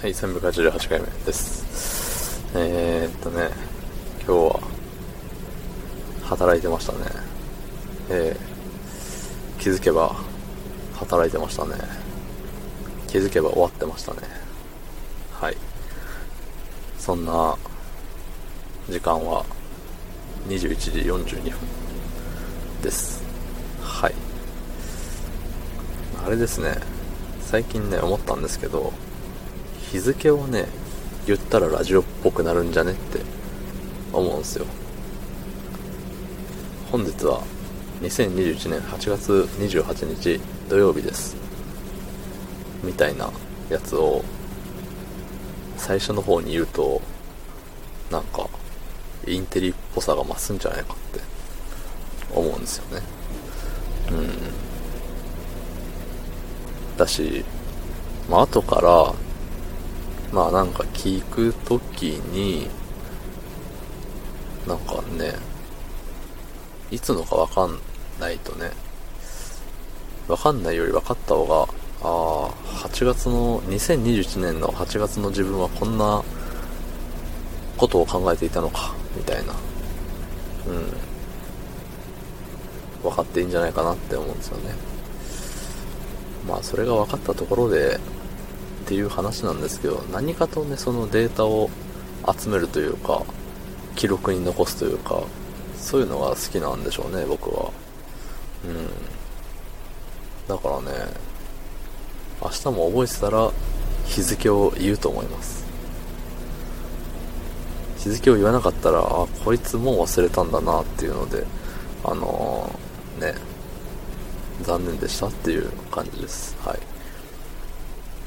はい、388回目です。えー、っとね、今日は、働いてましたね。えー、気づけば、働いてましたね。気づけば終わってましたね。はい。そんな、時間は、21時42分です。はい。あれですね、最近ね、思ったんですけど、日付をね、言ったらラジオっぽくなるんじゃねって思うんすよ。本日は2021年8月28日土曜日です。みたいなやつを最初の方に言うと、なんか、インテリっぽさが増すんじゃないかって思うんですよね。うん。だし、まあ後から、まあなんか聞くときに、なんかね、いつのかわかんないとね、わかんないより分かった方が、ああ、8月の、2021年の8月の自分はこんなことを考えていたのか、みたいな、うん、分かっていいんじゃないかなって思うんですよね。まあそれが分かったところで、っていう話なんですけど、何かとね、そのデータを集めるというか、記録に残すというか、そういうのが好きなんでしょうね、僕は。うん。だからね、明日も覚えてたら、日付を言うと思います。日付を言わなかったら、あ、こいつもう忘れたんだなっていうので、あのー、ね、残念でしたっていう感じです。はい。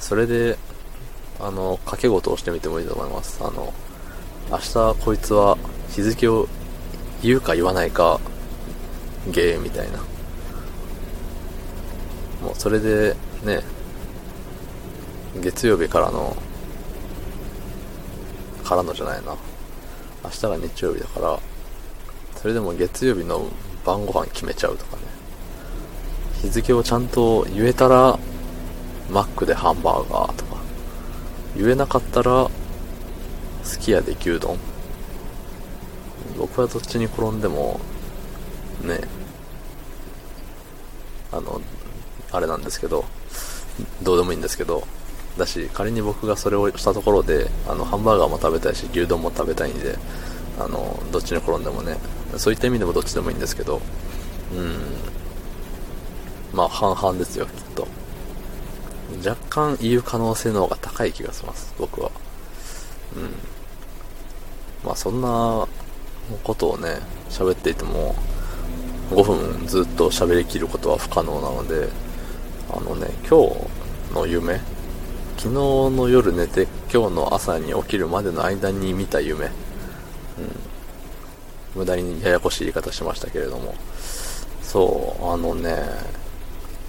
それで、あの、掛け事をしてみてもいいと思います。あの、明日こいつは日付を言うか言わないか、ゲーみたいな。もうそれで、ね、月曜日からの、からのじゃないな。明日が日曜日だから、それでも月曜日の晩ご飯決めちゃうとかね。日付をちゃんと言えたら、マックでハンバーガーとか。言えなかったら、すき家で牛丼。僕はどっちに転んでも、ね、あの、あれなんですけど、どうでもいいんですけど、だし、仮に僕がそれをしたところで、あの、ハンバーガーも食べたいし、牛丼も食べたいんで、あの、どっちに転んでもね、そういった意味でもどっちでもいいんですけど、うん、まあ、半々ですよ、きっと。若干言う可能性の方が高い気がします、僕は。うん。まあそんなことをね、喋っていても、5分ずっと喋りきることは不可能なので、あのね、今日の夢、昨日の夜寝て今日の朝に起きるまでの間に見た夢、うん。無駄にややこしい言い方しましたけれども、そう、あのね、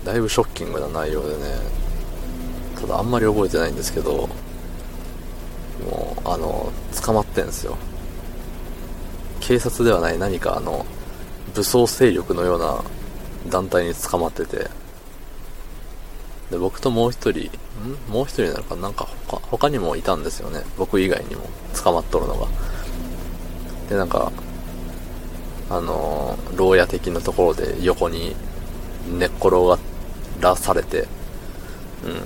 だいぶショッキングな内容でね、ただあんまり覚えてないんですけど、もう、あの、捕まってんですよ。警察ではない何かあの、武装勢力のような団体に捕まってて、で、僕ともう一人、ん？もう一人なのか？なんか他、他にもいたんですよね。僕以外にも捕まっとるのが。で、なんか、あの、牢屋的なところで横に寝っ転がらされて、うん。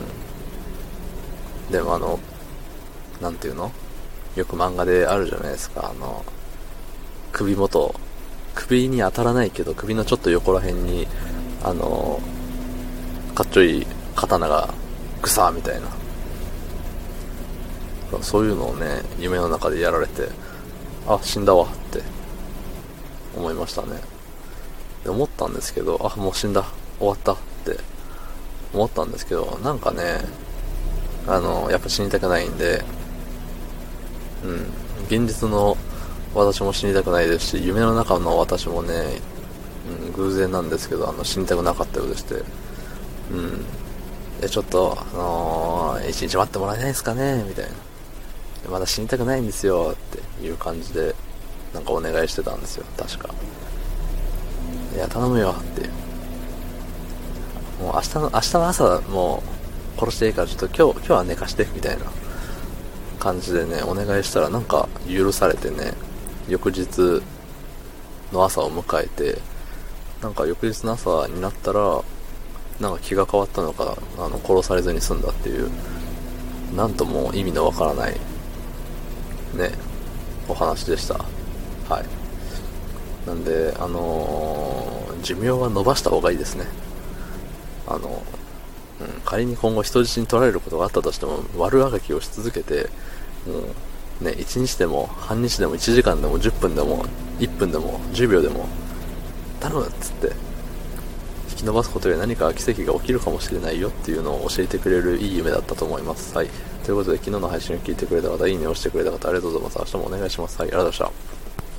でもあの、なんていうの？よく漫画であるじゃないですか、あの、首元、首に当たらないけど、首のちょっと横ら辺に、あの、かっちょいい刀が、ぐさーみたいな。そういうのをね、夢の中でやられて、あ、死んだわって、思いましたね。で、思ったんですけど、あ、もう死んだ、終わったって、思ったんですけど、なんかね、あの、やっぱ死にたくないんで、うん、現実の私も死にたくないですし、夢の中の私もね、うん、偶然なんですけど、あの、死にたくなかったようでして、うん。で、ちょっと、あのー、一日待ってもらえないですかねみたいな。まだ死にたくないんですよ、っていう感じで、なんかお願いしてたんですよ、確か。いや、頼むよ、って。もう明日の、明日の朝、もう、殺していいから、ちょっと今日、今日は寝かして、みたいな感じでね、お願いしたらなんか許されてね、翌日の朝を迎えて、なんか翌日の朝になったら、なんか気が変わったのか、あの、殺されずに済んだっていう、なんとも意味のわからない、ね、お話でした。はい。なんで、あのー、寿命は伸ばした方がいいですね。あの、うん、仮に今後人質に取られることがあったとしても、悪あがきをし続けて、もう、ね、1日でも、半日でも、1時間でも、10分でも、1分でも、10秒でも、頼むっつって、引き伸ばすことで何か奇跡が起きるかもしれないよっていうのを教えてくれるいい夢だったと思います。はい。ということで、昨日の配信を聞いてくれた方、いいねをしてくれた方、ありがとうございます。明日もお願いします。はい、ありがとうございました。